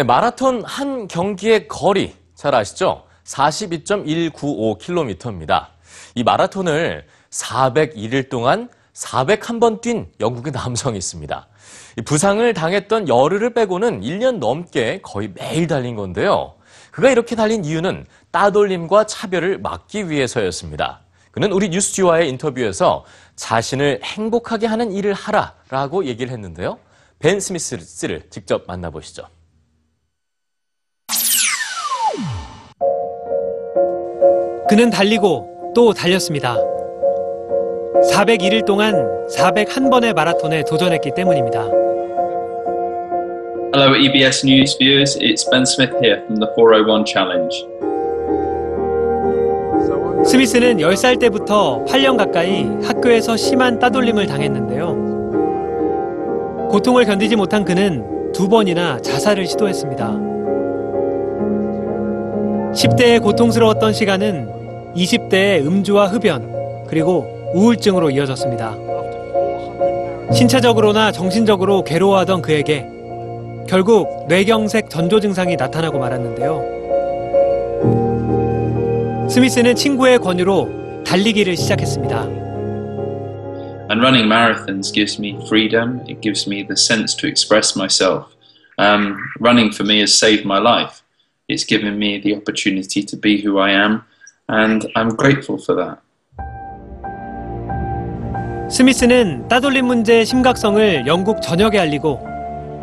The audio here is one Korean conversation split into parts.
네, 마라톤 한 경기의 거리 잘 아시죠? 42.195km입니다. 이 마라톤을 401일 동안 401번 뛴 영국의 남성이 있습니다. 이 부상을 당했던 열흘을 빼고는 1년 넘게 거의 매일 달린 건데요. 그가 이렇게 달린 이유는 따돌림과 차별을 막기 위해서였습니다. 그는 우리 뉴스지와의 인터뷰에서 자신을 행복하게 하는 일을 하라라고 얘기를 했는데요. 벤 스미스를 직접 만나보시죠. 그는 달리고 또 달렸습니다. 401일 동안 401번의 마라톤에 도전했기 때문입니다. Hello, EBS News viewers. It's Ben Smith here from the 401 Challenge. 스미스는 10살 때부터 8년 가까이 학교에서 심한 따돌림을 당했는데요. 고통을 견디지 못한 그는 두 번이나 자살을 시도했습니다. 10대의 고통스러웠던 시간은 20대의 음주와 흡연, 그리고 우울증으로 이어졌습니다. 신체적으로나 정신적으로 괴로워하던 그에게 결국 뇌경색 전조 증상이 나타나고 말았는데요. 스미스는 친구의 권유로 달리기를 시작했습니다. And running marathons gives me freedom. It gives me the sense to express myself. Um, running for me has saved my life. It's given me the opportunity to be who I am, and I'm grateful for that. 스미스는 따돌림 문제의 심각성을 영국 전역에 알리고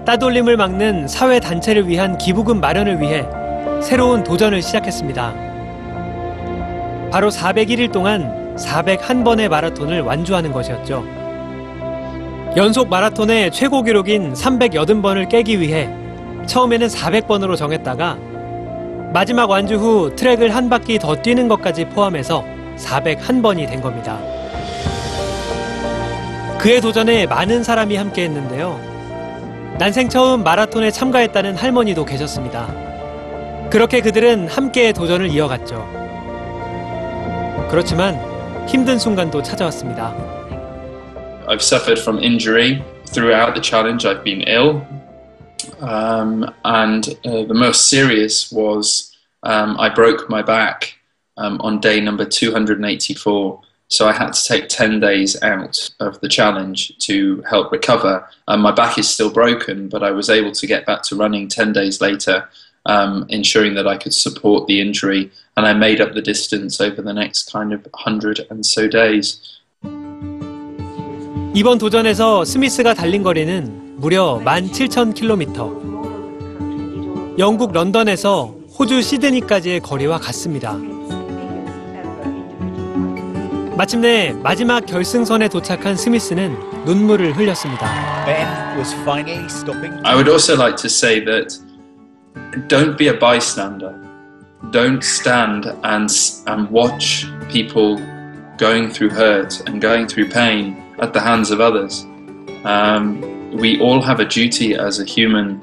따돌림을 막는 사회 단체를 위한 기부금 마련을 위해 새로운 도전을 시작했습니다. 바로 401일 동안 401번의 마라톤을 완주하는 것이었죠. 연속 마라톤의 최고 기록인 380번을 깨기 위해 처음에는 400번으로 정했다가 마지막 완주 후 트랙을 한 바퀴 더 뛰는 것까지 포함해서 401번이 된 겁니다. 그의 도전에 많은 사람이 함께 했는데요. 난생 처음 마라톤에 참가했다는 할머니도 계셨습니다. 그렇게 그들은 함께 도전을 이어갔죠. 그렇지만 힘든 순간도 찾아왔습니다. I've suffered from injury throughout the challenge. I've been ill, um, and uh, the most serious was um, I broke my back um, on day number 284. So I had to take 10 days out of the challenge to help recover. Um, my back is still broken, but I was able to get back to running 10 days later, um, ensuring that I could support the injury. And I made up the distance over the next kind of 100 and so days. 이번 도전에서 스미스가 달린 거리는 무려 17,000km. 영국 런던에서 호주 시드니까지의 거리와 같습니다. 마침내 마지막 결승선에 도착한 스미스는 눈물을 흘렸습니다. I would also like to say that don't be a bystander. Don't stand and, and watch people going through hurt and going through pain at the hands of others. Um, we all have a duty as a human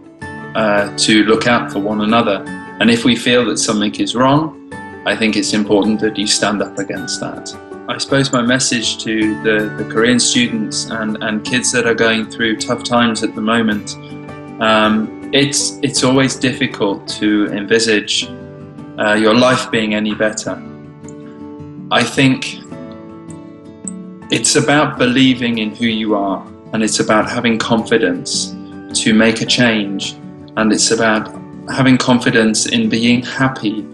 uh, to look out for one another. And if we feel that something is wrong, I think it's important that you stand up against that. I suppose my message to the, the Korean students and, and kids that are going through tough times at the moment, um, it's, it's always difficult to envisage uh, your life being any better. I think it's about believing in who you are and it's about having confidence to make a change. And it's about having confidence in being happy